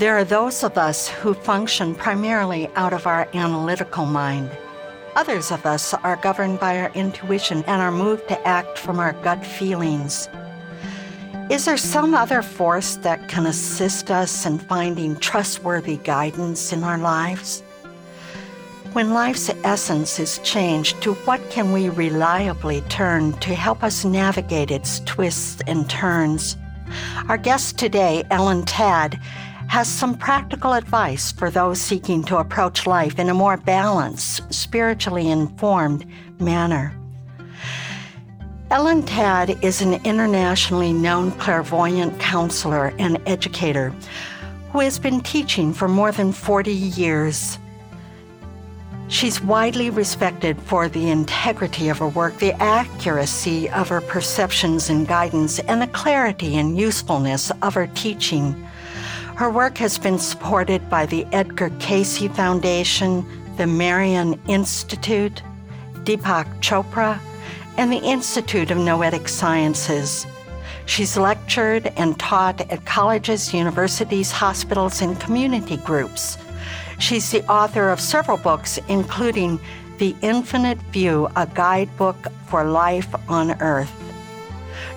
There are those of us who function primarily out of our analytical mind. Others of us are governed by our intuition and are moved to act from our gut feelings. Is there some other force that can assist us in finding trustworthy guidance in our lives? When life's essence is changed, to what can we reliably turn to help us navigate its twists and turns? Our guest today, Ellen Tadd, has some practical advice for those seeking to approach life in a more balanced, spiritually informed manner. Ellen Tadd is an internationally known clairvoyant counselor and educator who has been teaching for more than 40 years. She's widely respected for the integrity of her work, the accuracy of her perceptions and guidance, and the clarity and usefulness of her teaching. Her work has been supported by the Edgar Cayce Foundation, the Marion Institute, Deepak Chopra, and the Institute of Noetic Sciences. She's lectured and taught at colleges, universities, hospitals, and community groups. She's the author of several books, including The Infinite View, a guidebook for life on Earth.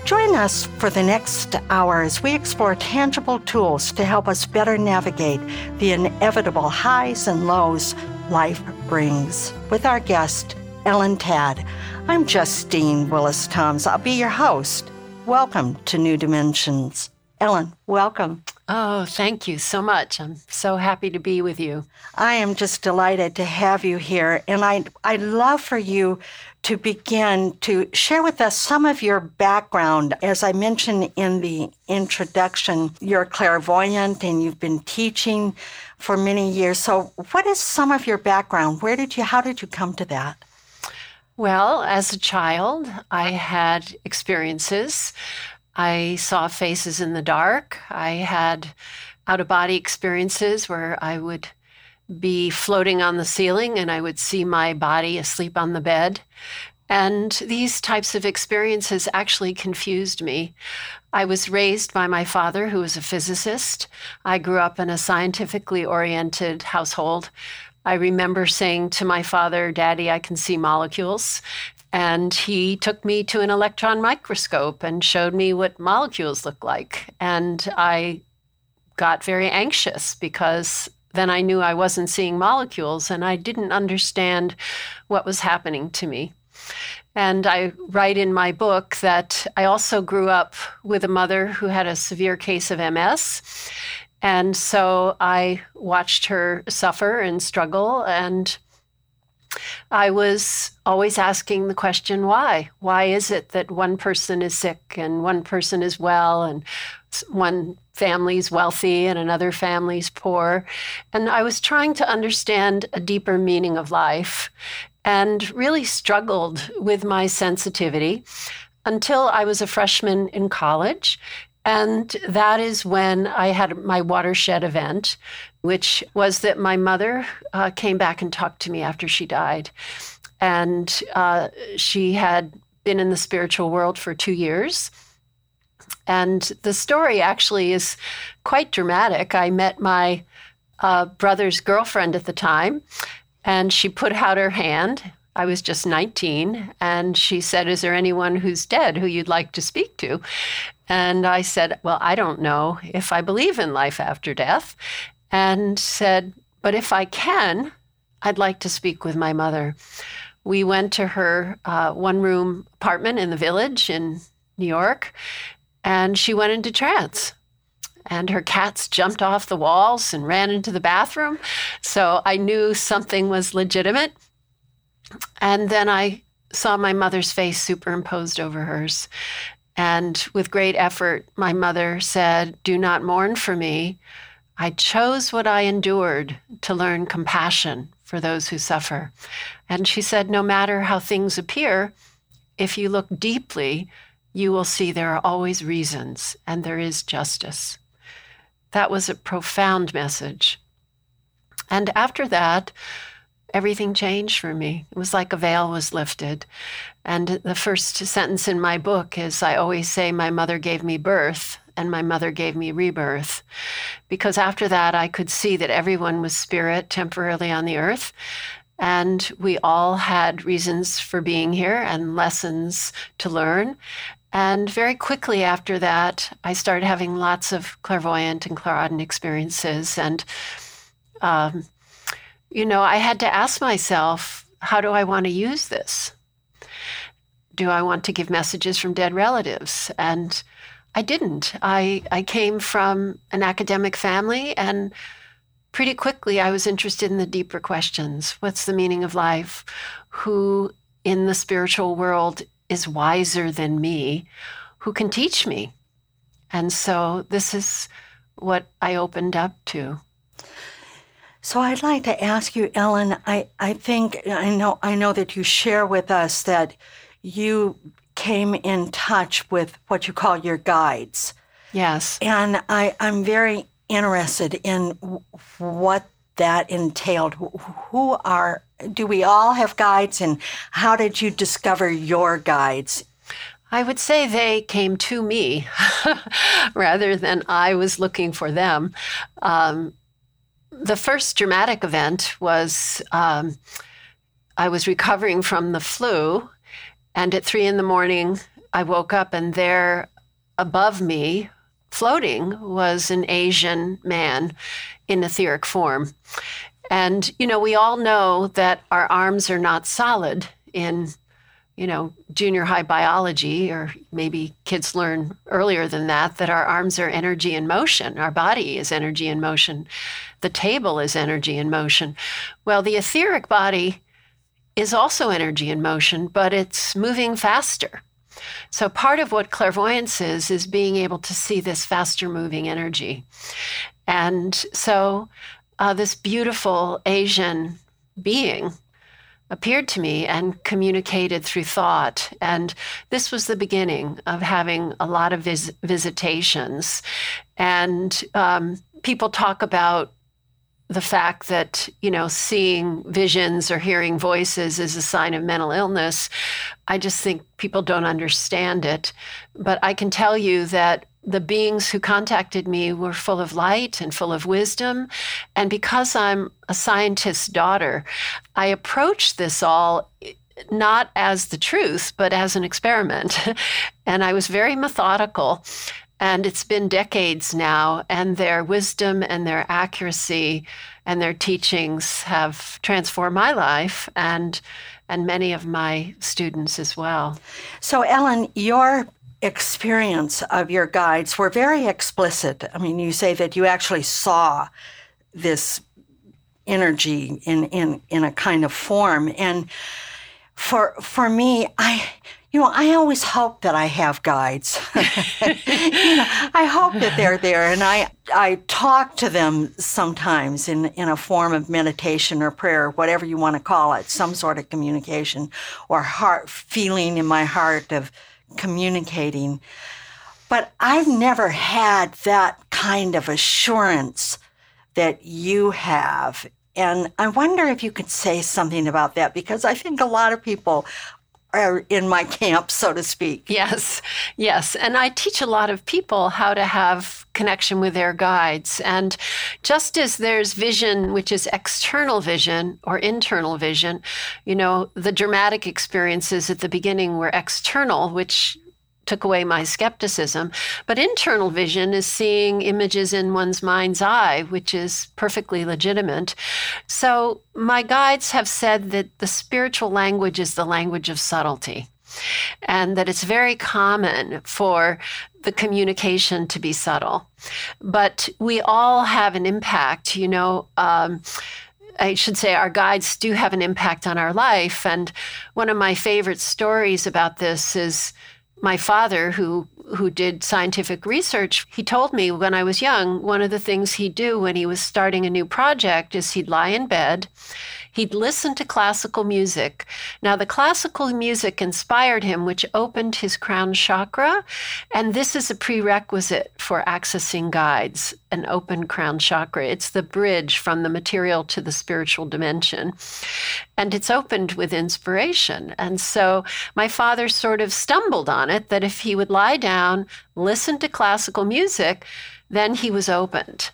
Join us for the next hour as we explore tangible tools to help us better navigate the inevitable highs and lows life brings. With our guest, Ellen Tadd. I'm Justine Willis Toms. I'll be your host. Welcome to New Dimensions. Ellen, welcome. Oh, thank you so much. I'm so happy to be with you. I am just delighted to have you here. And I, I'd love for you to begin to share with us some of your background. As I mentioned in the introduction, you're clairvoyant and you've been teaching for many years. So, what is some of your background? Where did you, how did you come to that? Well, as a child, I had experiences. I saw faces in the dark. I had out of body experiences where I would be floating on the ceiling and I would see my body asleep on the bed. And these types of experiences actually confused me. I was raised by my father, who was a physicist. I grew up in a scientifically oriented household. I remember saying to my father, Daddy, I can see molecules. And he took me to an electron microscope and showed me what molecules look like. And I got very anxious because then I knew I wasn't seeing molecules and I didn't understand what was happening to me. And I write in my book that I also grew up with a mother who had a severe case of MS. And so I watched her suffer and struggle. And I was always asking the question why? Why is it that one person is sick and one person is well and one family's wealthy and another family's poor. And I was trying to understand a deeper meaning of life and really struggled with my sensitivity until I was a freshman in college. And that is when I had my watershed event, which was that my mother uh, came back and talked to me after she died. And uh, she had been in the spiritual world for two years and the story actually is quite dramatic. I met my uh, brother's girlfriend at the time, and she put out her hand I was just 19. And she said, Is there anyone who's dead who you'd like to speak to? And I said, Well, I don't know if I believe in life after death. And said, But if I can, I'd like to speak with my mother. We went to her uh, one room apartment in the village in New York, and she went into trance and her cats jumped off the walls and ran into the bathroom. So I knew something was legitimate. And then I saw my mother's face superimposed over hers. And with great effort, my mother said, Do not mourn for me. I chose what I endured to learn compassion for those who suffer. And she said, No matter how things appear, if you look deeply, you will see there are always reasons and there is justice. That was a profound message. And after that, everything changed for me. It was like a veil was lifted. And the first sentence in my book is I always say, My mother gave me birth and my mother gave me rebirth. Because after that, I could see that everyone was spirit temporarily on the earth. And we all had reasons for being here and lessons to learn. And very quickly after that, I started having lots of clairvoyant and clairaudient experiences. And, um, you know, I had to ask myself, how do I want to use this? Do I want to give messages from dead relatives? And I didn't. I, I came from an academic family, and pretty quickly I was interested in the deeper questions. What's the meaning of life? Who in the spiritual world is wiser than me who can teach me. And so this is what I opened up to. So I'd like to ask you, Ellen, I, I think I know I know that you share with us that you came in touch with what you call your guides. Yes. And I, I'm very interested in what that entailed. Who are, do we all have guides and how did you discover your guides? I would say they came to me rather than I was looking for them. Um, the first dramatic event was um, I was recovering from the flu, and at three in the morning, I woke up, and there above me, floating, was an Asian man in etheric form. And, you know, we all know that our arms are not solid in, you know, junior high biology, or maybe kids learn earlier than that, that our arms are energy in motion. Our body is energy in motion. The table is energy in motion. Well, the etheric body is also energy in motion, but it's moving faster. So, part of what clairvoyance is, is being able to see this faster moving energy. And so uh, this beautiful Asian being appeared to me and communicated through thought. And this was the beginning of having a lot of vis- visitations. And um, people talk about the fact that you know seeing visions or hearing voices is a sign of mental illness i just think people don't understand it but i can tell you that the beings who contacted me were full of light and full of wisdom. And because I'm a scientist's daughter, I approached this all not as the truth, but as an experiment. and I was very methodical. And it's been decades now, and their wisdom and their accuracy and their teachings have transformed my life and and many of my students as well. So, Ellen, your experience of your guides were very explicit. I mean, you say that you actually saw this energy in, in, in a kind of form. And for, for me, I, you know, I always hope that I have guides. you know, I hope that they're there, and I I talk to them sometimes in in a form of meditation or prayer, whatever you want to call it, some sort of communication or heart feeling in my heart of communicating. But I've never had that kind of assurance that you have. And I wonder if you could say something about that because I think a lot of people are in my camp, so to speak. Yes, yes. And I teach a lot of people how to have connection with their guides. And just as there's vision, which is external vision or internal vision, you know, the dramatic experiences at the beginning were external, which took away my skepticism. But internal vision is seeing images in one's mind's eye, which is perfectly legitimate. So my guides have said that the spiritual language is the language of subtlety. And that it's very common for the communication to be subtle. But we all have an impact, you know. Um, I should say our guides do have an impact on our life. And one of my favorite stories about this is my father, who who did scientific research, he told me when I was young, one of the things he'd do when he was starting a new project is he'd lie in bed He'd listen to classical music. Now, the classical music inspired him, which opened his crown chakra. And this is a prerequisite for accessing guides, an open crown chakra. It's the bridge from the material to the spiritual dimension. And it's opened with inspiration. And so my father sort of stumbled on it that if he would lie down, listen to classical music, then he was opened.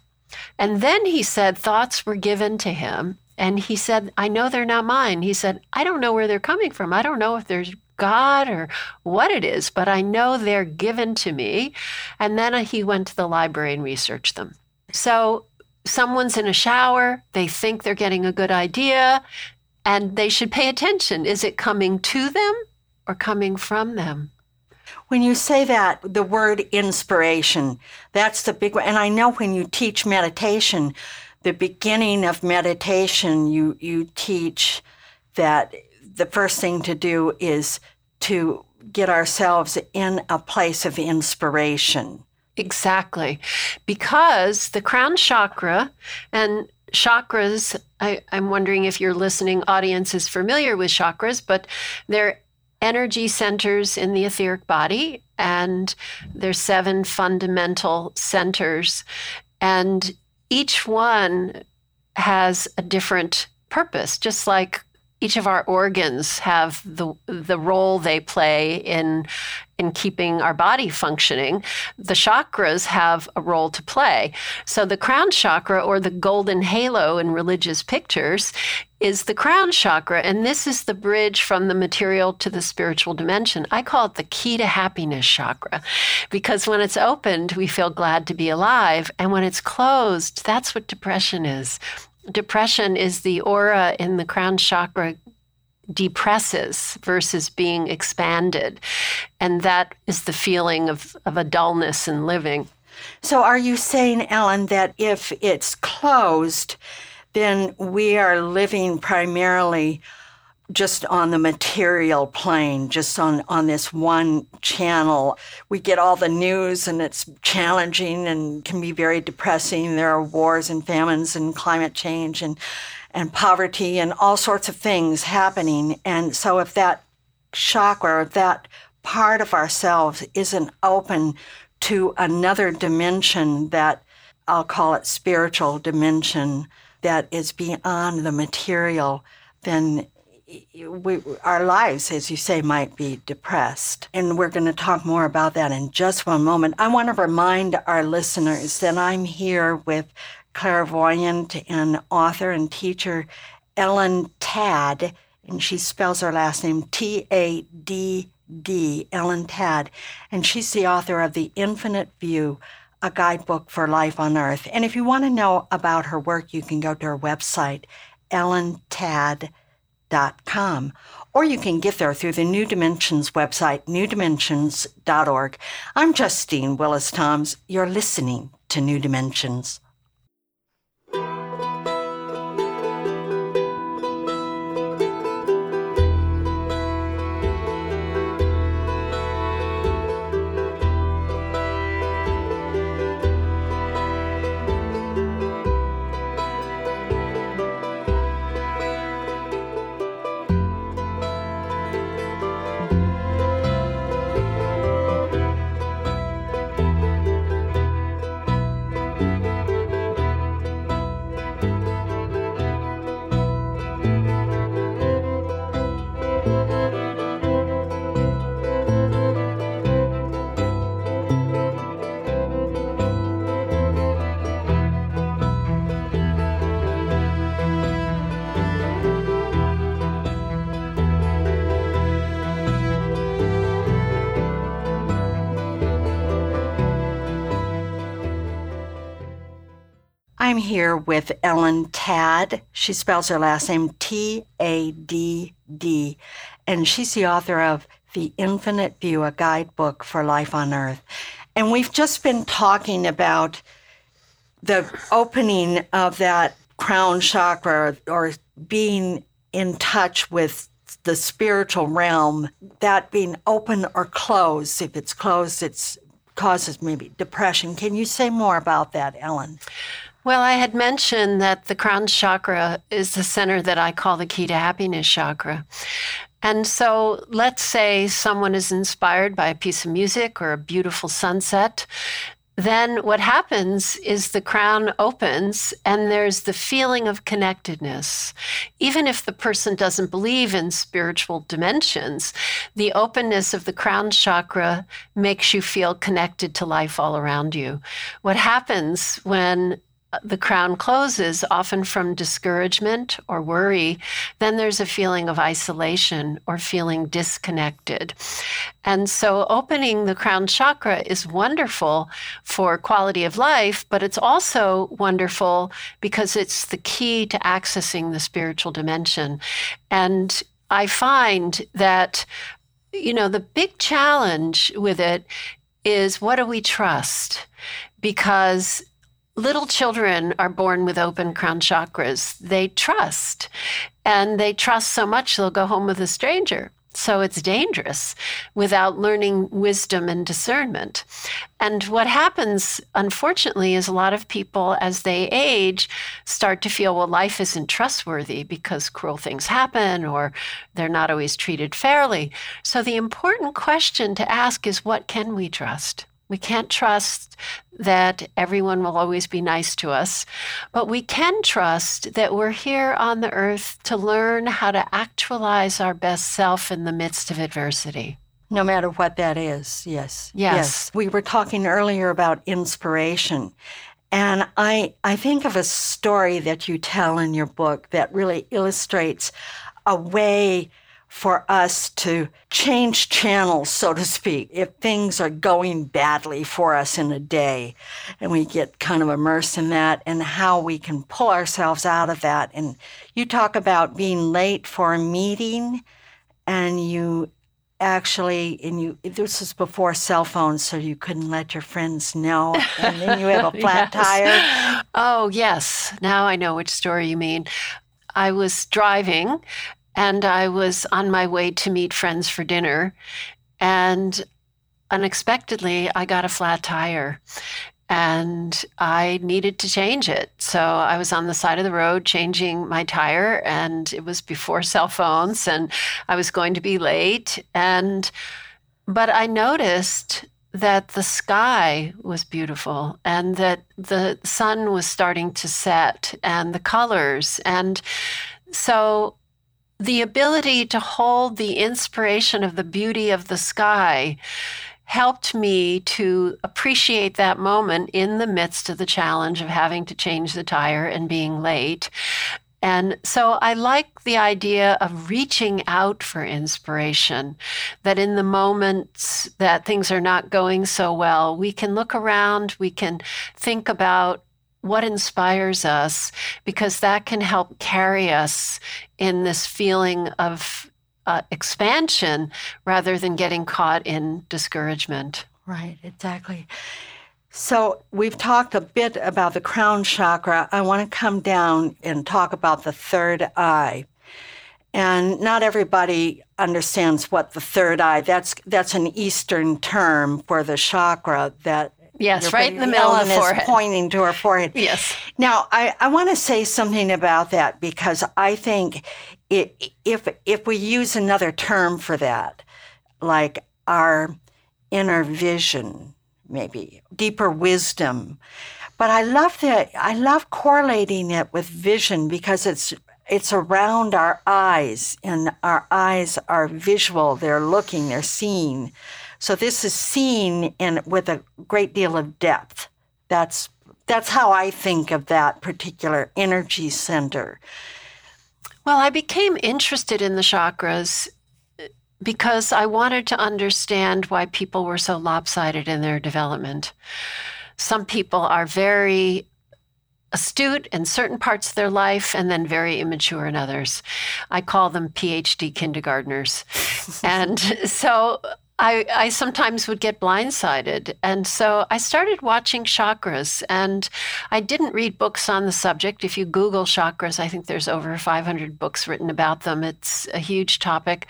And then he said thoughts were given to him and he said, I know they're not mine. He said, I don't know where they're coming from. I don't know if there's God or what it is, but I know they're given to me. And then uh, he went to the library and researched them. So someone's in a shower, they think they're getting a good idea, and they should pay attention. Is it coming to them or coming from them? When you say that, the word inspiration, that's the big one. And I know when you teach meditation, the beginning of meditation, you, you teach that the first thing to do is to get ourselves in a place of inspiration. Exactly. Because the crown chakra and chakras, I, am wondering if your listening audience is familiar with chakras, but they're energy centers in the etheric body, and there's seven fundamental centers. And each one has a different purpose, just like each of our organs have the the role they play in in keeping our body functioning. The chakras have a role to play. So the crown chakra or the golden halo in religious pictures is the crown chakra and this is the bridge from the material to the spiritual dimension. I call it the key to happiness chakra because when it's opened we feel glad to be alive and when it's closed that's what depression is depression is the aura in the crown chakra depresses versus being expanded. And that is the feeling of, of a dullness in living. So, are you saying, Ellen, that if it's closed, then we are living primarily just on the material plane, just on, on this one channel. We get all the news and it's challenging and can be very depressing. There are wars and famines and climate change and, and poverty and all sorts of things happening. And so if that chakra that part of ourselves isn't open to another dimension that I'll call it spiritual dimension that is beyond the material, then we, our lives, as you say, might be depressed. And we're going to talk more about that in just one moment. I want to remind our listeners that I'm here with clairvoyant and author and teacher Ellen Tadd, and she spells her last name T A D D, Ellen Tadd, and she's the author of The Infinite View. A guidebook for life on Earth. And if you want to know about her work, you can go to her website, newdimensions.com. Or you can get there through the New Dimensions website, newdimensions.org. I'm Justine Willis Toms. You're listening to New Dimensions. Here with Ellen Tadd. She spells her last name T A D D, and she's the author of The Infinite View, a guidebook for life on Earth. And we've just been talking about the opening of that crown chakra or being in touch with the spiritual realm, that being open or closed. If it's closed, it causes maybe depression. Can you say more about that, Ellen? Well, I had mentioned that the crown chakra is the center that I call the key to happiness chakra. And so let's say someone is inspired by a piece of music or a beautiful sunset then what happens is the crown opens and there's the feeling of connectedness. Even if the person doesn't believe in spiritual dimensions, the openness of the crown chakra makes you feel connected to life all around you. What happens when the crown closes, often from discouragement or worry, then there's a feeling of isolation or feeling disconnected. And so, opening the crown chakra is wonderful for quality of life, but it's also wonderful because it's the key to accessing the spiritual dimension. And I find that, you know, the big challenge with it is what do we trust? Because little children are born with open crown chakras. They trust, and they trust so much they'll go home with a stranger. So it's dangerous without learning wisdom and discernment. And what happens, unfortunately, is a lot of people, as they age, start to feel, well, life isn't trustworthy because cruel things happen or they're not always treated fairly. So the important question to ask is, what can we trust? We can't trust that everyone will always be nice to us, but we can trust that we're here on the earth to learn how to actualize our best self in the midst of adversity. No matter what that is, yes. Yes. yes. We were talking earlier about inspiration. And I, I think of a story that you tell in your book that really illustrates a way for us to change channels, so to speak, if things are going badly for us in a day. And we get kind of immersed in that and how we can pull ourselves out of that. And you talk about being late for a meeting and you actually and you this was before cell phones so you couldn't let your friends know and then you have a flat yes. tire oh yes now i know which story you mean I was driving and I was on my way to meet friends for dinner. And unexpectedly, I got a flat tire and I needed to change it. So I was on the side of the road changing my tire, and it was before cell phones, and I was going to be late. And but I noticed that the sky was beautiful and that the sun was starting to set and the colors and so the ability to hold the inspiration of the beauty of the sky helped me to appreciate that moment in the midst of the challenge of having to change the tire and being late. And so I like the idea of reaching out for inspiration, that in the moments that things are not going so well, we can look around, we can think about what inspires us because that can help carry us in this feeling of uh, expansion rather than getting caught in discouragement. Right, exactly. So, we've talked a bit about the crown chakra. I want to come down and talk about the third eye. And not everybody understands what the third eye. That's that's an Eastern term for the chakra that Yes, right in the middle of the forehead. pointing to her forehead. Yes. Now, I, I want to say something about that because I think it, if if we use another term for that, like our inner vision, maybe deeper wisdom, but I love that. I love correlating it with vision because it's it's around our eyes, and our eyes are visual. They're looking. They're seeing. So this is seen in with a great deal of depth. That's that's how I think of that particular energy center. Well, I became interested in the chakras uh, because I wanted to understand why people were so lopsided in their development. Some people are very astute in certain parts of their life and then very immature in others. I call them PhD kindergartners. and so I, I sometimes would get blindsided. And so I started watching chakras, and I didn't read books on the subject. If you Google chakras, I think there's over 500 books written about them. It's a huge topic.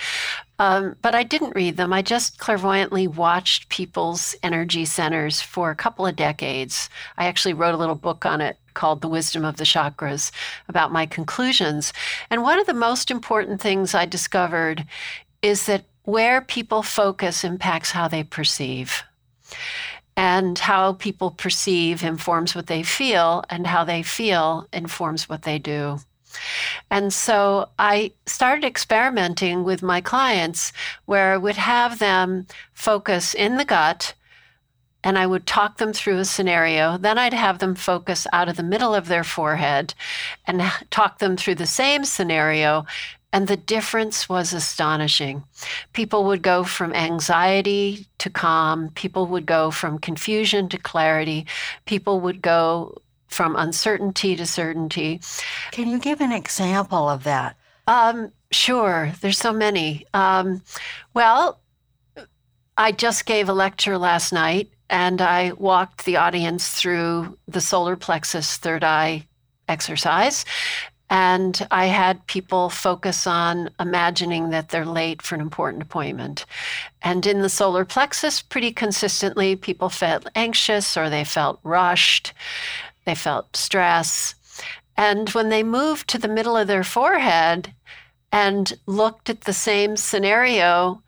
Um, but I didn't read them. I just clairvoyantly watched people's energy centers for a couple of decades. I actually wrote a little book on it called The Wisdom of the Chakras about my conclusions. And one of the most important things I discovered is that where people focus impacts how they perceive. And how people perceive informs what they feel, and how they feel informs what they do. And so I started experimenting with my clients where I would have them focus in the gut and I would talk them through a scenario. Then I'd have them focus out of the middle of their forehead and talk them through the same scenario and the difference was astonishing. People would go from anxiety to calm. People would go from confusion to clarity. People would go from uncertainty to certainty. Can you give an example of that? Um, sure. There's so many. Um, well, I just gave a lecture last night and I walked the audience through the solar plexus third eye exercise. And I had people focus on imagining that they're late for an important appointment. And in the solar plexus, pretty consistently, people felt anxious or they felt rushed, they felt stress. And when they moved to the middle of their forehead and looked at the same scenario,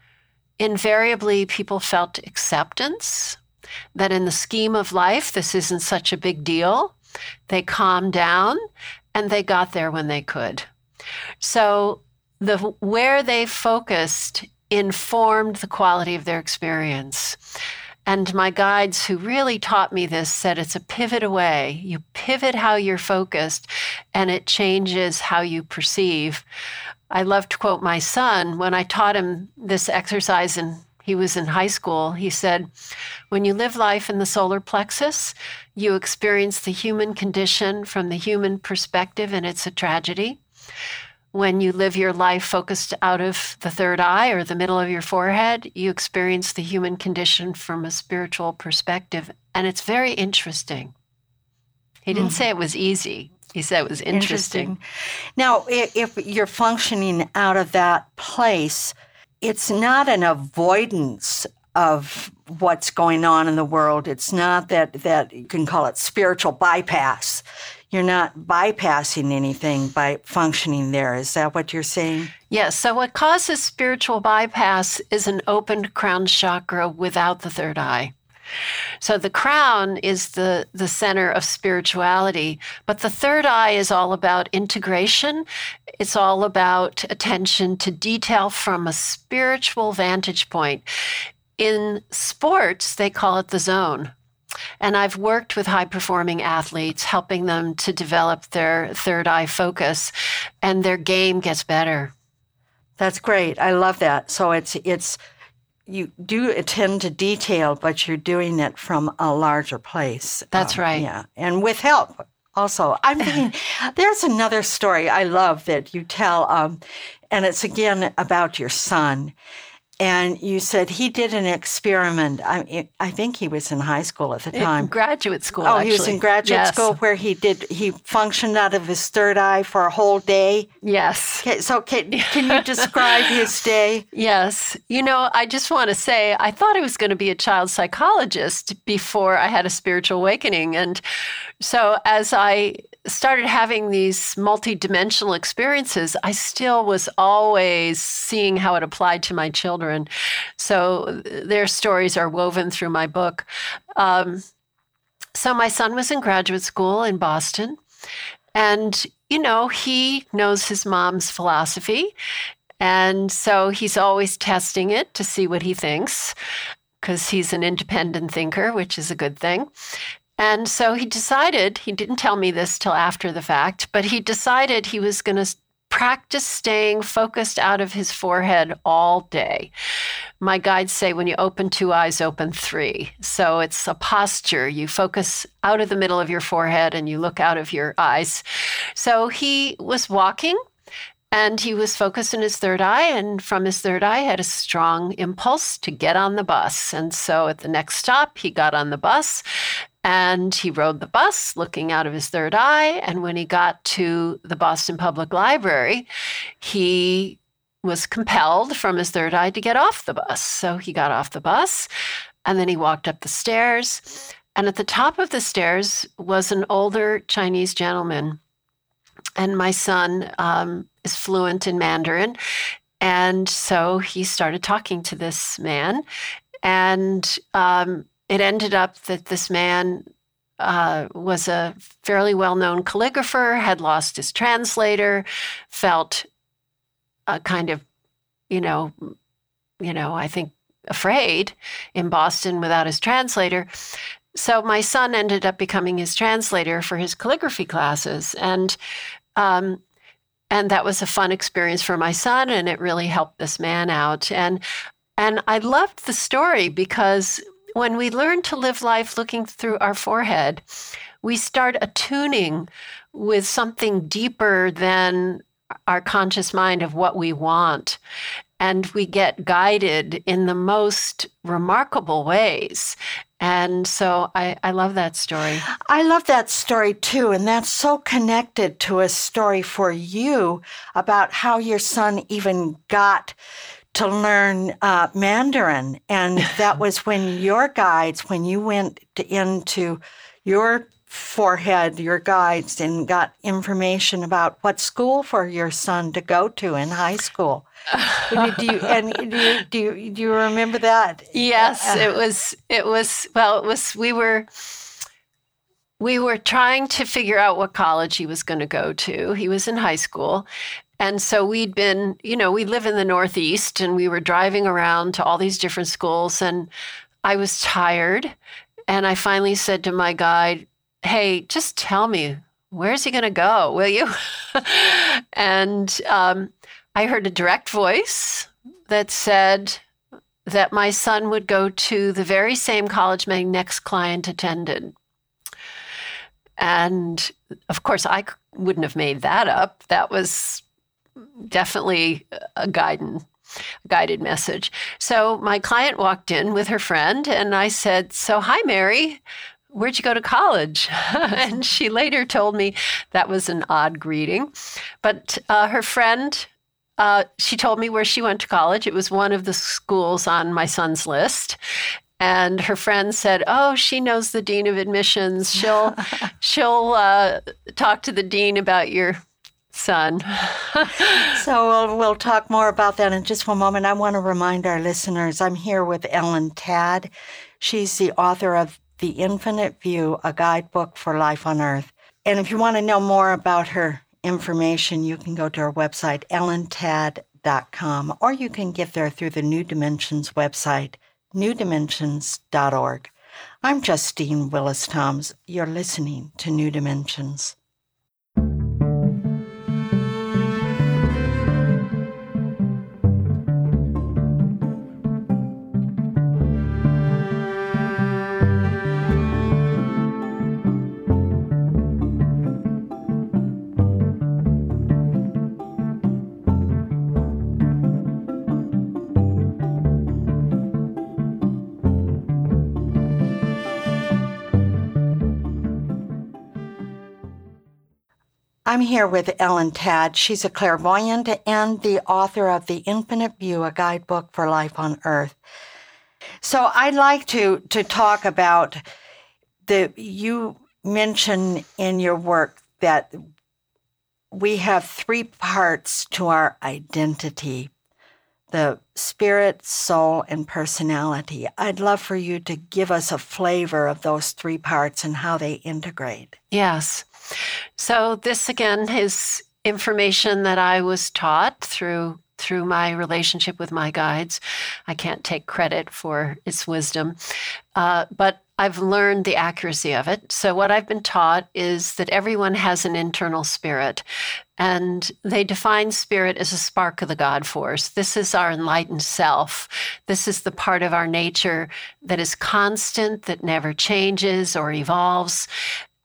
invariably people felt acceptance that in the scheme of life, this isn't such a big deal. They calmed down and they got there when they could. So the where they focused informed the quality of their experience. And my guides who really taught me this said it's a pivot away. You pivot how you're focused and it changes how you perceive. I love to quote my son when I taught him this exercise in he was in high school, he said, When you live life in the solar plexus, you experience the human condition from the human perspective, and it's a tragedy. When you live your life focused out of the third eye or the middle of your forehead, you experience the human condition from a spiritual perspective, and it's very interesting. He didn't mm. say it was easy. He said it was interesting. interesting. Now, if you're functioning out of that place, it's not an avoidance of what's going on in the world. It's not that that you can call it spiritual bypass. You're not bypassing anything by functioning there. Is that what you're saying? Yes. So what causes spiritual bypass is an opened crown chakra without the third eye. So the crown is the, the center of spirituality, but the third eye is all about integration. It's all about attention to detail from a spiritual vantage point. In sports, they call it the zone. And I've worked with high performing athletes, helping them to develop their third eye focus, and their game gets better. That's great. I love that. So it's it's you do attend to detail, but you're doing it from a larger place. That's um, right. Yeah, and with help. Also, I'm thinking there's another story I love that you tell, um, and it's again about your son and you said he did an experiment. I, I think he was in high school at the time. In graduate school. Oh, actually. he was in graduate yes. school where he did he functioned out of his third eye for a whole day. Yes. Okay, so can, can you describe his day? Yes. You know, I just want to say I thought I was going to be a child psychologist before I had a spiritual awakening, and so as I started having these multidimensional experiences, I still was always seeing how it applied to my children. So their stories are woven through my book. Um, so my son was in graduate school in Boston. And, you know, he knows his mom's philosophy. And so he's always testing it to see what he thinks because he's an independent thinker, which is a good thing. And so he decided, he didn't tell me this till after the fact, but he decided he was going to practice staying focused out of his forehead all day. My guides say when you open two eyes, open three. So it's a posture. You focus out of the middle of your forehead and you look out of your eyes. So he was walking and he was focused in his third eye, and from his third eye, had a strong impulse to get on the bus. And so at the next stop, he got on the bus and he rode the bus looking out of his third eye. And when he got to the Boston Public Library, he was compelled from his third eye to get off the bus. So he got off the bus and then he walked up the stairs. And at the top of the stairs was an older Chinese gentleman. And my son um, is fluent in Mandarin. And so he started talking to this man. And um, it ended up that this man uh, was a fairly well known calligrapher, had lost his translator, felt a kind of, you know, you know, I think afraid in Boston without his translator. So my son ended up becoming his translator for his calligraphy classes. And um, and that was a fun experience for my son and it really helped this man out and and i loved the story because when we learn to live life looking through our forehead we start attuning with something deeper than our conscious mind of what we want and we get guided in the most remarkable ways. And so I, I love that story. I love that story too. And that's so connected to a story for you about how your son even got to learn uh, Mandarin. And that was when your guides, when you went to, into your forehead, your guides, and got information about what school for your son to go to in high school do you, and do you, do you, do you remember that? Yes, uh, it was. It was. Well, it was. We were. We were trying to figure out what college he was going to go to. He was in high school. And so we'd been, you know, we live in the Northeast and we were driving around to all these different schools. And I was tired. And I finally said to my guide, Hey, just tell me, where's he going to go? Will you? and um, I heard a direct voice that said that my son would go to the very same college my next client attended. And of course, I wouldn't have made that up. That was definitely a guidance guided message. So my client walked in with her friend, and I said, So, hi, Mary. Where'd you go to college? and she later told me that was an odd greeting. But uh, her friend uh, she told me where she went to college. It was one of the schools on my son's list. And her friend said, "Oh, she knows the dean of admissions. She'll she'll uh, talk to the dean about your son." so we'll, we'll talk more about that in just one moment. I want to remind our listeners I'm here with Ellen Tadd. She's the author of The Infinite View, a guidebook for life on Earth. And if you want to know more about her information, you can go to her website, ellentadd.com, or you can get there through the New Dimensions website, newdimensions.org. I'm Justine Willis Toms. You're listening to New Dimensions. I'm here with Ellen Tadd. She's a clairvoyant and the author of The Infinite View, a guidebook for life on Earth. So I'd like to to talk about the you mention in your work that we have three parts to our identity the spirit, soul, and personality. I'd love for you to give us a flavor of those three parts and how they integrate. Yes. So this again is information that I was taught through through my relationship with my guides. I can't take credit for its wisdom, uh, but I've learned the accuracy of it. So, what I've been taught is that everyone has an internal spirit, And they define spirit as a spark of the God force. This is our enlightened self. This is the part of our nature that is constant, that never changes or evolves.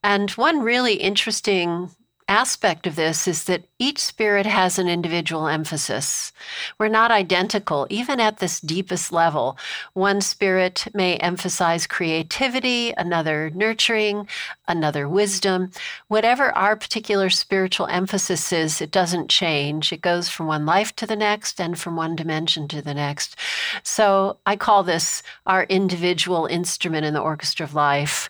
And one really interesting aspect of this is that each spirit has an individual emphasis. We're not identical, even at this deepest level. One spirit may emphasize creativity, another nurturing, another wisdom. Whatever our particular spiritual emphasis is, it doesn't change. It goes from one life to the next and from one dimension to the next. So I call this our individual instrument in the orchestra of life.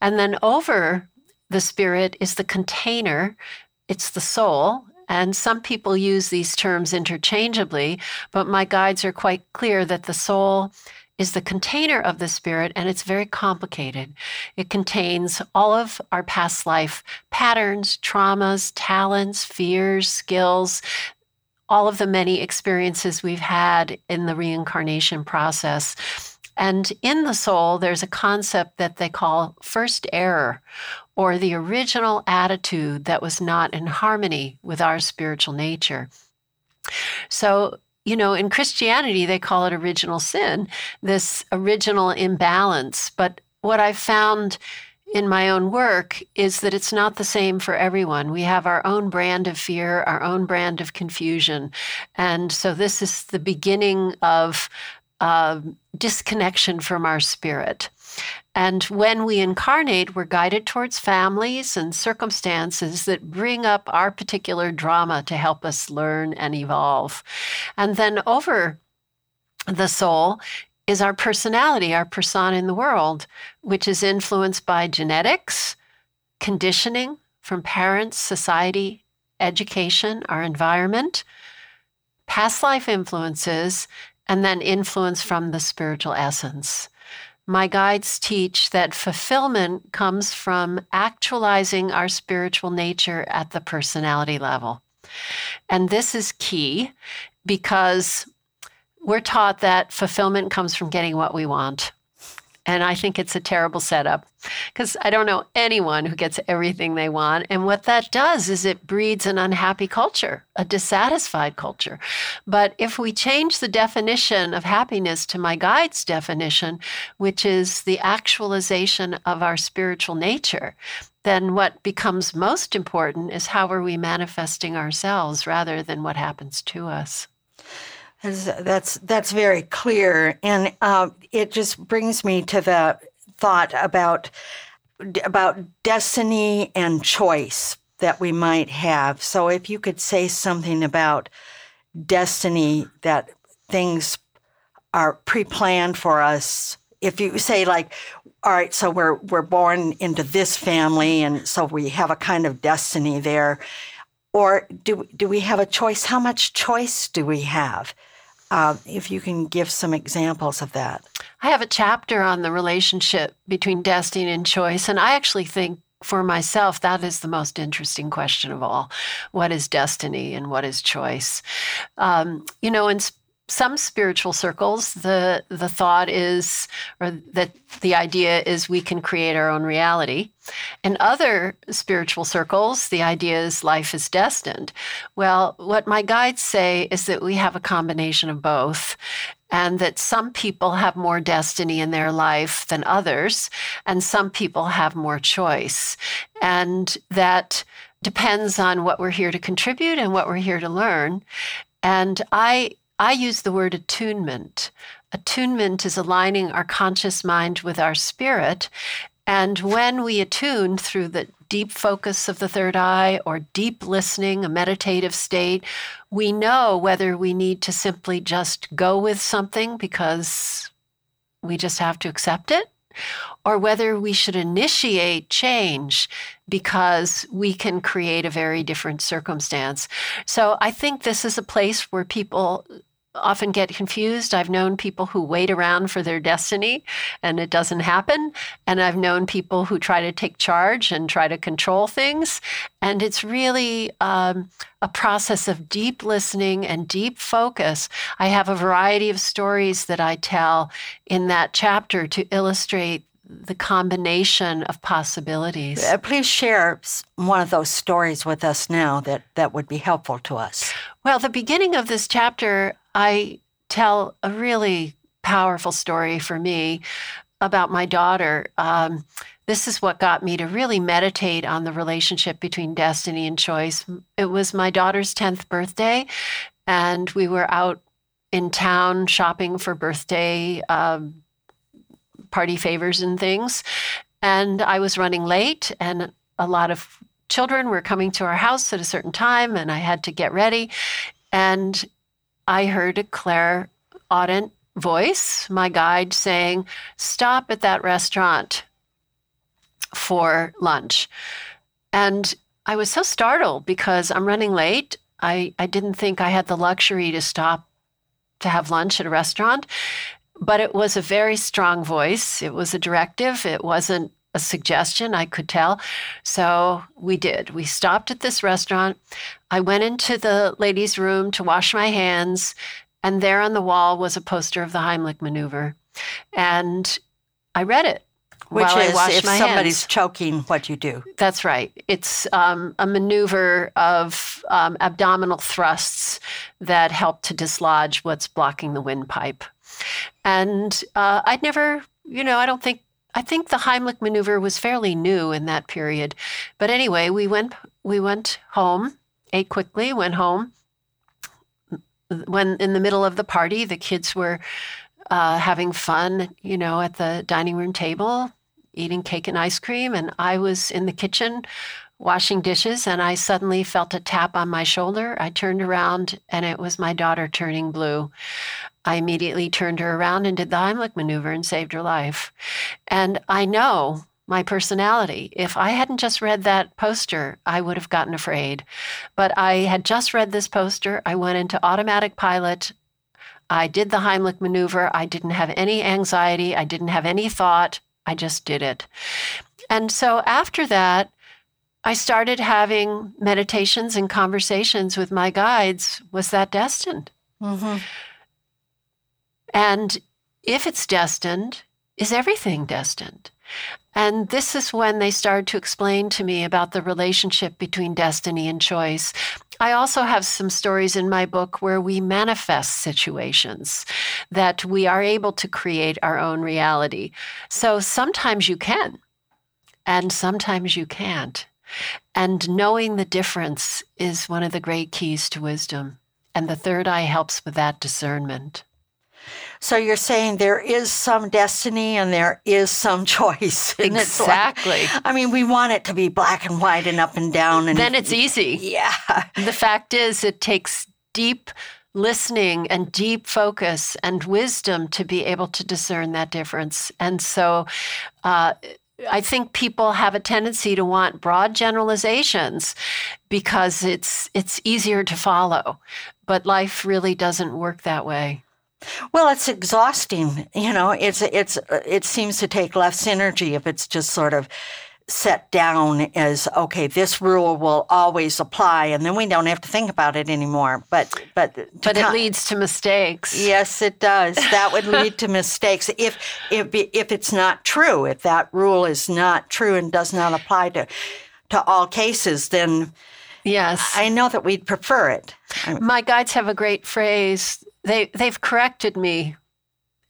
And then over the spirit is the container, it's the soul. And some people use these terms interchangeably, but my guides are quite clear that the soul is the container of the spirit, and it's very complicated. It contains all of our past life patterns, traumas, talents, fears, skills, all of the many experiences we've had in the reincarnation process. And in the soul, there's a concept that they call first error, or the original attitude that was not in harmony with our spiritual nature. So, you know, in Christianity, they call it original sin, this original imbalance. But what I've found in my own work is that it's not the same for everyone. We have our own brand of fear, our own brand of confusion. And so this is the beginning of uh, disconnection from our spirit. And when we incarnate, we're guided towards families and circumstances that bring up our particular drama to help us learn and evolve. And then over the soul is our personality, our persona in the world, which is influenced by genetics, conditioning from parents, society, education, our environment, past life influences, and then influence from the spiritual essence my guides teach that fulfillment comes from actualizing our spiritual nature at the personality level. And this is key because we're taught that fulfillment comes from getting what we want. And I think it's a terrible setup because I don't know anyone who gets everything they want. And what that does is it breeds an unhappy culture, a dissatisfied culture. But if we change the definition of happiness to my guide's definition, which is the actualization of our spiritual nature, then what becomes most important is how are we manifesting ourselves rather than what happens to us. That's that's very clear, and uh, it just brings me to the thought about about destiny and choice that we might have. So, if you could say something about destiny, that things are pre-planned for us. If you say like, all right, so we're we're born into this family, and so we have a kind of destiny there, or do do we have a choice? How much choice do we have? Uh, if you can give some examples of that. I have a chapter on the relationship between destiny and choice, and I actually think for myself, that is the most interesting question of all. What is destiny and what is choice? Um, you know, in some spiritual circles, the the thought is, or that the idea is, we can create our own reality. In other spiritual circles, the idea is life is destined. Well, what my guides say is that we have a combination of both, and that some people have more destiny in their life than others, and some people have more choice, and that depends on what we're here to contribute and what we're here to learn. And I I use the word attunement. Attunement is aligning our conscious mind with our spirit. And when we attune through the deep focus of the third eye or deep listening, a meditative state, we know whether we need to simply just go with something because we just have to accept it, or whether we should initiate change because we can create a very different circumstance. So I think this is a place where people often get confused. I've known people who wait around for their destiny and it doesn't happen. And I've known people who try to take charge and try to control things. And it's really um, a process of deep listening and deep focus. I have a variety of stories that I tell in that chapter to illustrate the combination of possibilities. Uh, please share one of those stories with us now that, that would be helpful to us. Well, the beginning of this chapter, I tell a really powerful story for me about my daughter. Um, this is what got me to really meditate on the relationship between destiny and choice. It was my daughter's 10th birthday, and we were out in town shopping for birthday um, party favors and things. And I was running late, and a lot of children were coming to our house at a certain time, and I had to get ready. And I heard a Claire Audent voice, my guide, saying, Stop at that restaurant for lunch. And I was so startled because I'm running late. I, I didn't think I had the luxury to stop to have lunch at a restaurant, but it was a very strong voice. It was a directive. It wasn't a suggestion, I could tell. So we did. We stopped at this restaurant. I went into the ladies' room to wash my hands, and there on the wall was a poster of the Heimlich maneuver. And I read it. Which while is I washed if somebody's hands. choking, what you do. That's right. It's um, a maneuver of um, abdominal thrusts that help to dislodge what's blocking the windpipe. And uh, I'd never, you know, I don't think, I think the Heimlich maneuver was fairly new in that period. But anyway, we went, we went home, ate quickly, went home. When in the middle of the party, the kids were uh, having fun, you know, at the dining room table, eating cake and ice cream. And I was in the kitchen washing dishes, and I suddenly felt a tap on my shoulder. I turned around, and it was my daughter turning blue. I immediately turned her around and did the Heimlich maneuver and saved her life. And I know my personality. If I hadn't just read that poster, I would have gotten afraid. But I had just read this poster. I went into automatic pilot. I did the Heimlich maneuver. I didn't have any anxiety. I didn't have any thought. I just did it. And so after that, I started having meditations and conversations with my guides. Was that destined? Mm-hmm. And if it's destined, is everything destined? And this is when they started to explain to me about the relationship between destiny and choice. I also have some stories in my book where we manifest situations that we are able to create our own reality. So sometimes you can, and sometimes you can't. And knowing the difference is one of the great keys to wisdom. And the third eye helps with that discernment. So you're saying there is some destiny and there is some choice. And it's like- Exactly. I mean, we want it to be black and white and up and down. And Then it's easy. yeah. The fact is, it takes deep listening and deep focus and wisdom to be able to discern that difference. And so, uh, I think people have a tendency to want broad generalizations because it's it's easier to follow, but life really doesn't work that way. Well, it's exhausting. You know, it's it's it seems to take less energy if it's just sort of set down as okay, this rule will always apply, and then we don't have to think about it anymore. But but But it leads to mistakes. Yes, it does. That would lead to mistakes if if if it's not true. If that rule is not true and does not apply to to all cases, then Yes. I know that we'd prefer it. My guides have a great phrase. They they've corrected me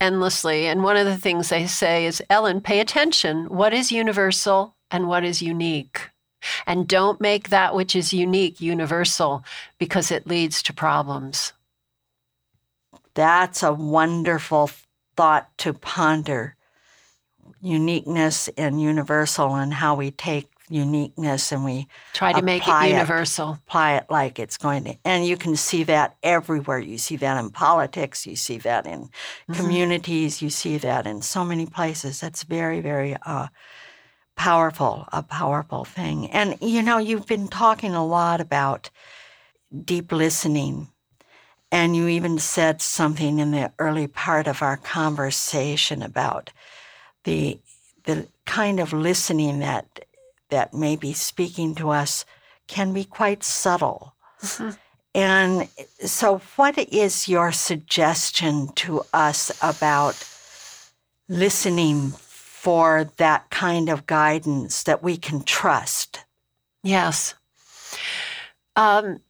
endlessly, and one of the things they say is, "Ellen, pay attention. What is universal and what is unique?" And don't make that which is unique universal because it leads to problems. That's a wonderful thought to ponder. Uniqueness and universal, and how we take uniqueness and we Try to make it it. universal. apply it like it's going to. And you can see that everywhere. You see that in politics, you see that in Mm-hmm. communities, you see that in so many places. That's very, very uh, powerful, a powerful thing. And you know, you've been talking a lot about deep listening. And you even said something in the early part of our conversation about the the kind of listening that that may be speaking to us can be quite subtle. And so, what is your suggestion to us about listening for that kind of guidance that we can trust? Yes. Um,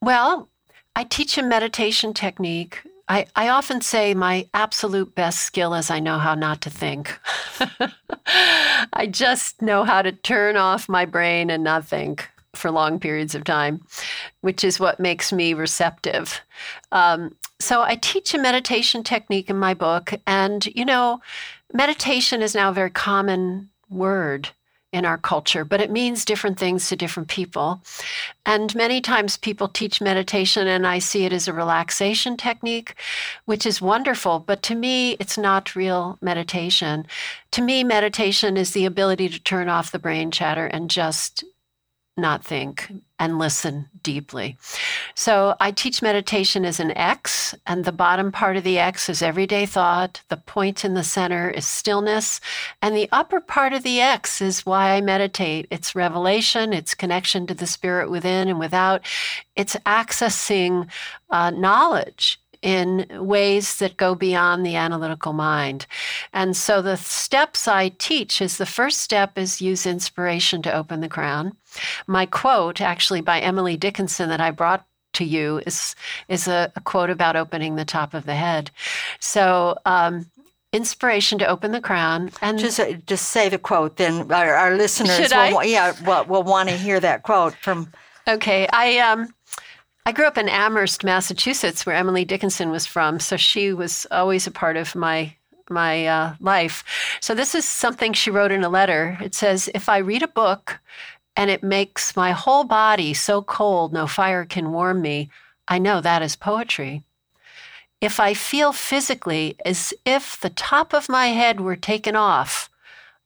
well, I teach a meditation technique. I, I often say my absolute best skill is I know how not to think. I just know how to turn off my brain and not think for long periods of time, which is what makes me receptive. Um, so I teach a meditation technique in my book. And, you know, meditation is now a very common word in our culture, but it means different things to different people. And many times people teach meditation, and I see it as a relaxation technique, which is wonderful. But to me, it's not real meditation. To me, meditation is the ability to turn off the brain chatter and just not think and listen deeply. So I teach meditation as an X, and the bottom part of the X is everyday thought. The point in the center is stillness. And the upper part of the X is why I meditate. It's revelation, it's connection to the spirit within and without, it's accessing uh, knowledge in ways that go beyond the analytical mind. And so the steps I teach is the first step is use inspiration to open the crown. My quote, actually by Emily Dickinson, that I brought to you is is a, a quote about opening the top of the head. So um, inspiration to open the crown and just uh, just say the quote then our, our listeners will, yeah will, will want to hear that quote from okay i um I grew up in Amherst, Massachusetts, where Emily Dickinson was from. So she was always a part of my my uh, life. So this is something she wrote in a letter. It says, "If I read a book and it makes my whole body so cold no fire can warm me, I know that is poetry. If I feel physically as if the top of my head were taken off,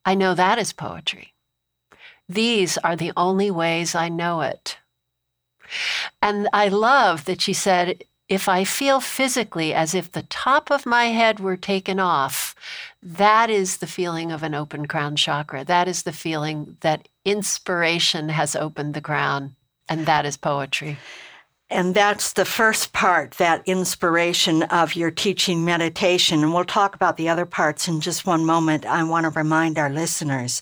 I know that is poetry. These are the only ways I know it." And I love that she said, if I feel physically as if the top of my head were taken off, that is the feeling of an open crown chakra. That is the feeling that inspiration has opened the crown, and that is poetry. And that's the first part, that inspiration of your teaching meditation. And we'll talk about the other parts in just one moment. I want to remind our listeners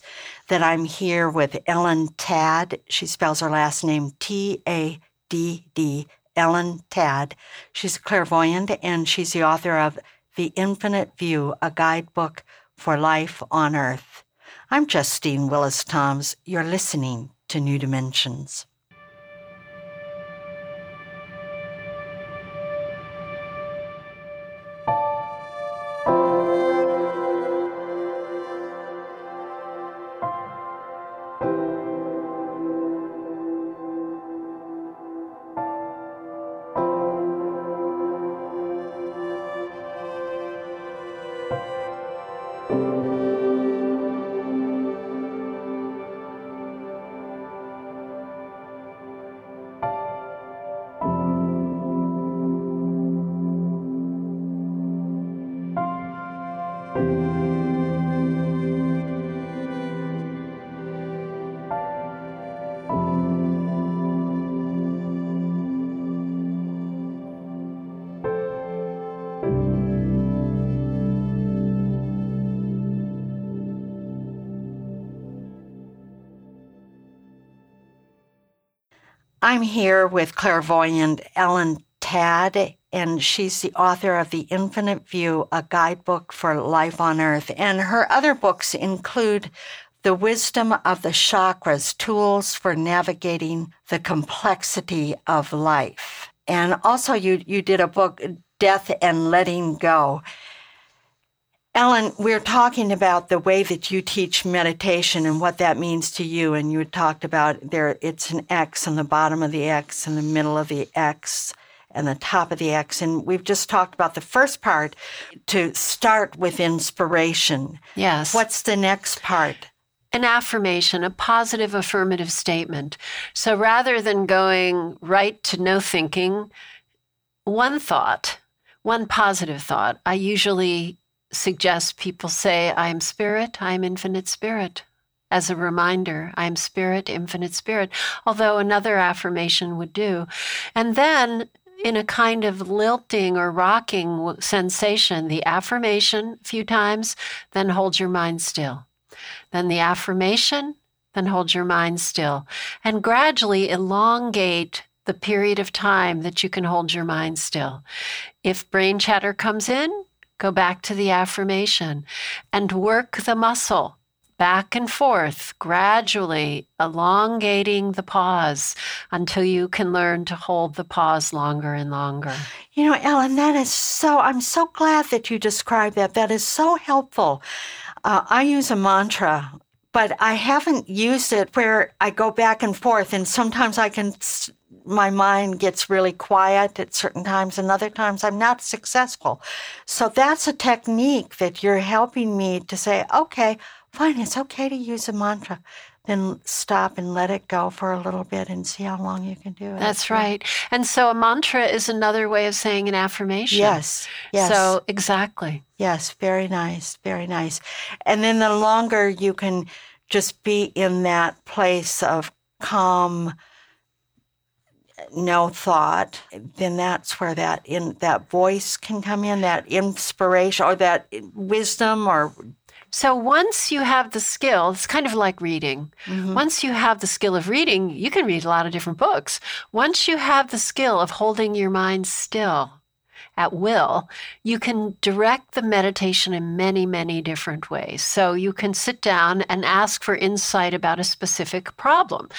that I'm here with Ellen Tadd. She spells her last name T A D D, Ellen Tadd. She's a clairvoyant and she's the author of The Infinite View, a guidebook for life on Earth. I'm Justine Willis Toms. You're listening to New Dimensions. I'm here with clairvoyant Ellen Tadd, and she's the author of The Infinite View, a guidebook for life on Earth. And her other books include The Wisdom of the Chakras Tools for Navigating the Complexity of Life. And also, you, you did a book, Death and Letting Go. Ellen, we're talking about the way that you teach meditation and what that means to you. And you talked about there, it's an X on the bottom of the X, in the middle of the X, and the top of the X. And we've just talked about the first part to start with inspiration. Yes. What's the next part? An affirmation, a positive affirmative statement. So rather than going right to no thinking, one thought, one positive thought, I usually suggest people say, I am spirit, I am infinite spirit. As a reminder, I am spirit, infinite spirit, although another affirmation would do. And then in a kind of lilting or rocking sensation, the affirmation a few times, then hold your mind still. Then the affirmation, then hold your mind still. And gradually elongate the period of time that you can hold your mind still. If brain chatter comes in, go back to the affirmation and work the muscle back and forth, gradually elongating the pause until you can learn to hold the pause longer and longer. You know, Ellen, that is so, I'm so glad that you described that. That is so helpful. Uh, I use a mantra but I haven't used it where I go back and forth, and sometimes I can my mind gets really quiet at certain times, and other times I'm not successful. So that's a technique that you're helping me to say, okay, fine, it's okay to use a mantra. Then stop and let it go for a little bit and see how long you can do it. That's right. And so a mantra is another way of saying an affirmation. Yes. Yes. So exactly. Yes, very nice. Very nice. And then the longer you can just be in that place of calm, no thought, then that's where that in that voice can come in, that inspiration or that wisdom or so once you have the skill, it's kind of like reading. Mm-hmm. Once you have the skill of reading, you can read a lot of different books. Once you have the skill of holding your mind still, at will, you can direct the meditation in many, many different ways. So you can sit down and ask for insight about a specific problem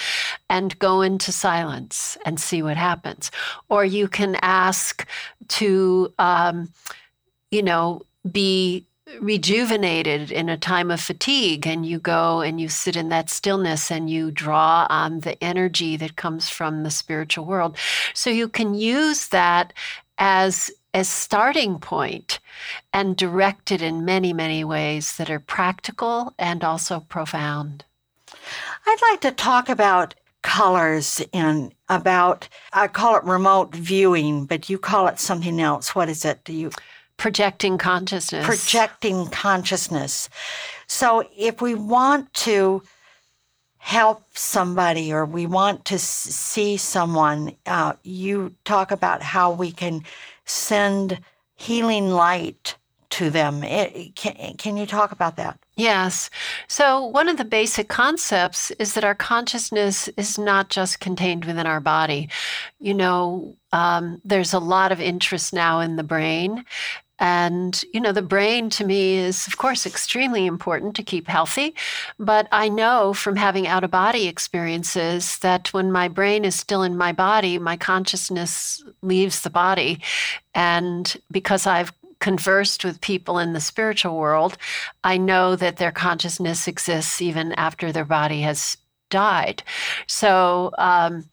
and go into silence and see what happens. Or you can ask to, um, you know, be rejuvenated in a time of fatigue and you go and you sit in that stillness and you draw on the energy that comes from the spiritual world so you can use that as as starting point and directed in many, many ways that are practical and also profound. I'd like to talk about colors and about I call it remote viewing, but you call it something else. What is it? Do you projecting consciousness? Projecting consciousness. So if we want to help somebody or we want to see someone, uh, you talk about how we can send healing light to them. It, can, can you talk about that? Yes. So, one of the basic concepts is that our consciousness is not just contained within our body. You know, um, there's a lot of interest now in the brain, and, you know, the brain to me is, of course, extremely important to keep healthy. But I know from having out of body experiences that when my brain is still in my body, my consciousness leaves the body. And because I've conversed with people in the spiritual world, I know that their consciousness exists even after their body has died. So, um,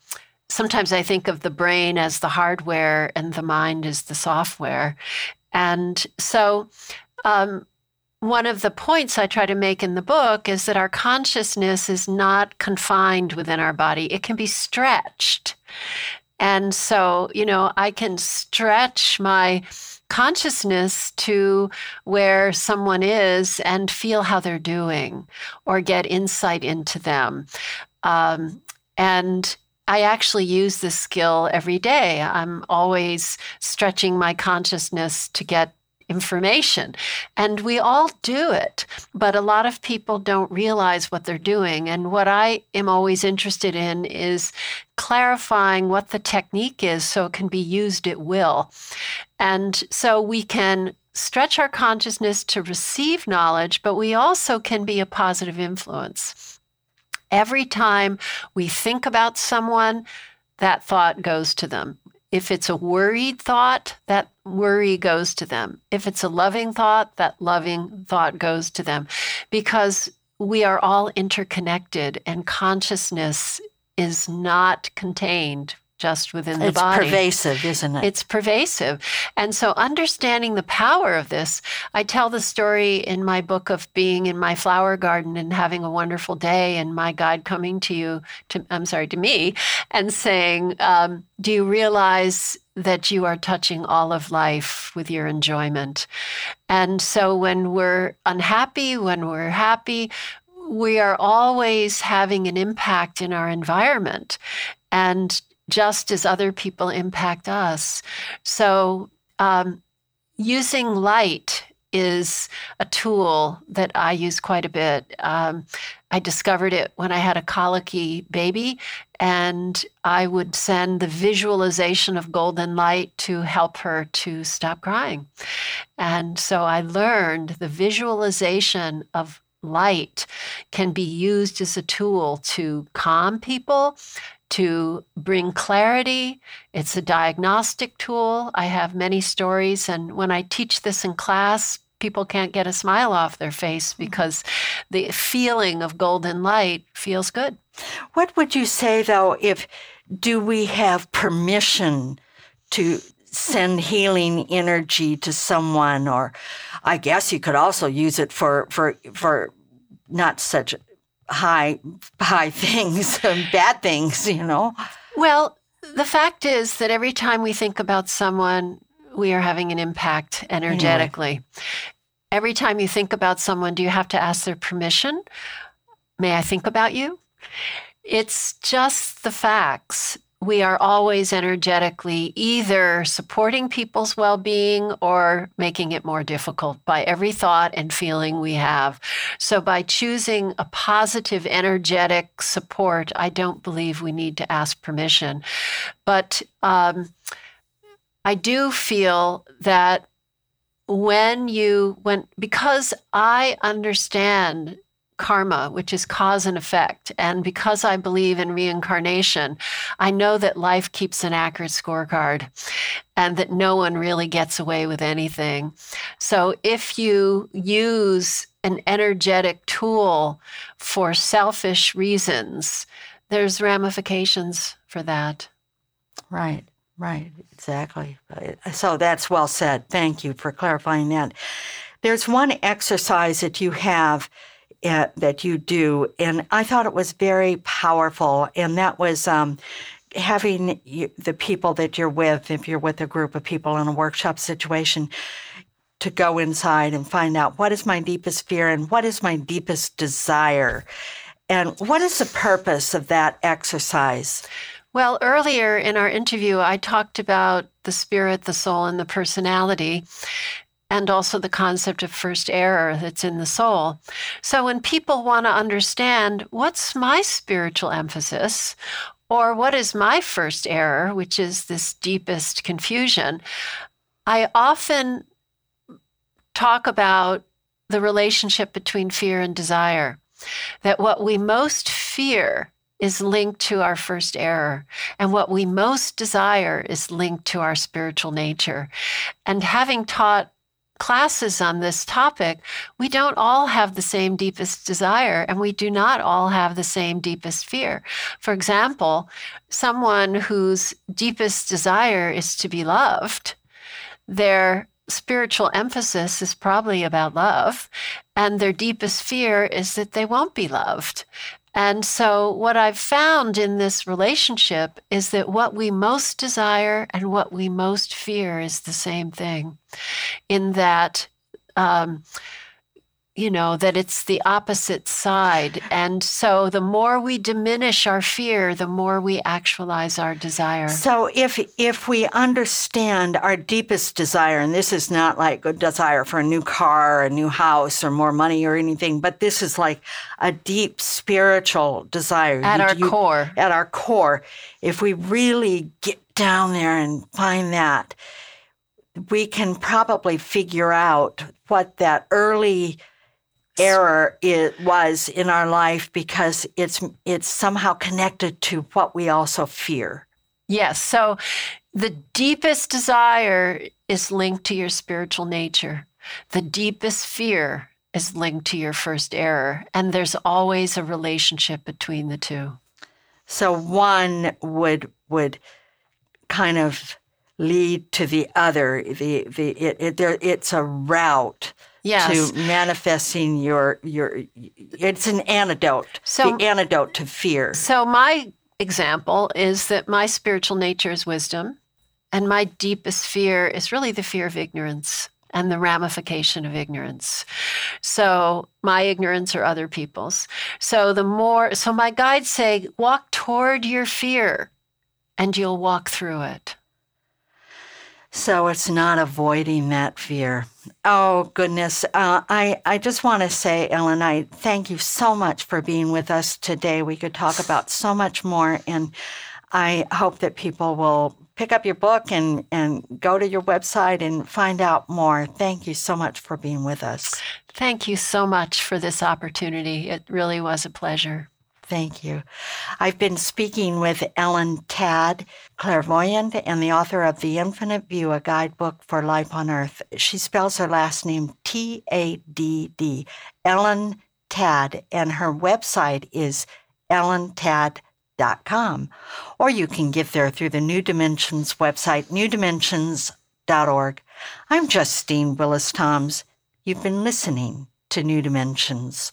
sometimes I think of the brain as the hardware and the mind as the software. And so, um, one of the points I try to make in the book is that our consciousness is not confined within our body, it can be stretched. And so, you know, I can stretch my consciousness to where someone is and feel how they're doing or get insight into them. Um, and I actually use this skill every day. I'm always stretching my consciousness to get information. And we all do it, but a lot of people don't realize what they're doing. And what I am always interested in is clarifying what the technique is so it can be used at will. And so we can stretch our consciousness to receive knowledge, but we also can be a positive influence. Every time we think about someone, that thought goes to them. If it's a worried thought, that worry goes to them. If it's a loving thought, that loving thought goes to them. Because we are all interconnected and consciousness is not contained just within the it's body. It's pervasive, isn't it? It's pervasive. And so understanding the power of this, I tell the story in my book of being in my flower garden and having a wonderful day and my guide coming to you, to, I'm sorry, to me, and saying, um, do you realize that you are touching all of life with your enjoyment? And so when we're unhappy, when we're happy, we are always having an impact in our environment. And just as other people impact us. So, um, using light is a tool that I use quite a bit. Um, I discovered it when I had a colicky baby, and I would send the visualization of golden light to help her to stop crying. And so I learned the visualization of light can be used as a tool to calm people, to bring clarity. It's a diagnostic tool. I have many stories, and when I teach this in class, people can't get a smile off their face mm-hmm. because the feeling of golden light feels good. What would you say, though, if do we have permission to send healing energy to someone or i guess you could also use it for for for not such high high things bad things you know? Well the fact is that every time we think about someone we are having an impact energetically. Every time you think about someone do you have to ask their permission? May i think about you? It's just the facts we are always energetically either supporting people's well being or making it more difficult by every thought and feeling we have. So, by choosing a positive, energetic support, I don't believe we need to ask permission. But um, I do feel that when you when because i understand karma, which is cause and effect. And because I believe in reincarnation, I know that life keeps an accurate scorecard and that no one really gets away with anything. So if you use an energetic tool for selfish reasons, there's ramifications for that. Right, right, exactly. So that's well said. Thank you for clarifying that. There's one exercise that you have that you do, and I thought it was very powerful. And that was um, having you, the people that you're with, if you're with a group of people in a workshop situation, to go inside and find out what is my deepest fear and what is my deepest desire, and what is the purpose of that exercise. Well, earlier in our interview, I talked about the spirit, the soul, and the personality and also the concept of first error that's in the soul. So when people want to understand what's my spiritual emphasis, or what is my first error, which is this deepest confusion, I often talk about the relationship between fear and desire. That what we most fear is linked to our first error, and what we most desire is linked to our spiritual nature. And having taught classes on this topic, we don't all have the same deepest desire and we do not all have the same deepest fear. For example, someone whose deepest desire is to be loved, their spiritual emphasis is probably about love, and their deepest fear is that they won't be loved. And so, what I've found in this relationship is that what we most desire and what we most fear is the same thing, in that um, you know that it's the opposite side. And so the more we diminish our fear the more we actualize our desire. So if if we understand our deepest desire and this is not like a desire for a new car a new house or more money or anything but this is like a deep spiritual desire. At you, our you, core. At our core. If we really get down there and find that we can probably figure out what that early error it was in our life because it's it's somehow connected to what we also fear. Yes. So the deepest desire is linked to your spiritual nature. The deepest fear is linked to your first error. And there's always a relationship between the two. So one would would kind of lead to the other. The the it, it there it's a route yes. to manifesting your your it's an antidote so, the antidote to fear so my example is that my spiritual nature is wisdom and my deepest fear is really the fear of ignorance and the ramification of ignorance. So, my ignorance or other people's. So, the more, so my guides say, walk toward your fear and you'll walk through it. So it's not avoiding that fear. Oh, goodness. Uh, I, I just want to say, Ellen, I thank you so much for being with us today. We could talk about so much more, and I hope that people will pick up your book and, and go to your website and find out more. Thank you so much for being with us. Thank you so much for this opportunity. It really was a pleasure. Thank you. I've been speaking with Ellen Tadd, clairvoyant and the author of The Infinite View, a guidebook for life on Earth. She spells her last name T A D D, Ellen Tadd, and her website is ellentadd.com. Or you can get there through the New Dimensions website, newdimensions.org. I'm Justine Willis Toms. You've been listening to New Dimensions.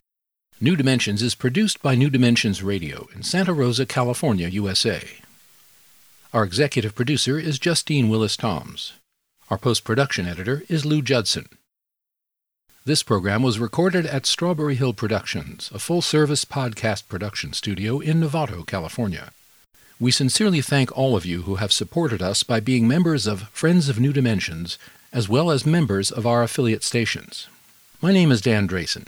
New Dimensions is produced by New Dimensions Radio in Santa Rosa, California, USA. Our executive producer is Justine Willis Toms. Our post production editor is Lou Judson. This program was recorded at Strawberry Hill Productions, a full service podcast production studio in Novato, California. We sincerely thank all of you who have supported us by being members of Friends of New Dimensions, as well as members of our affiliate stations. My name is Dan Drayson.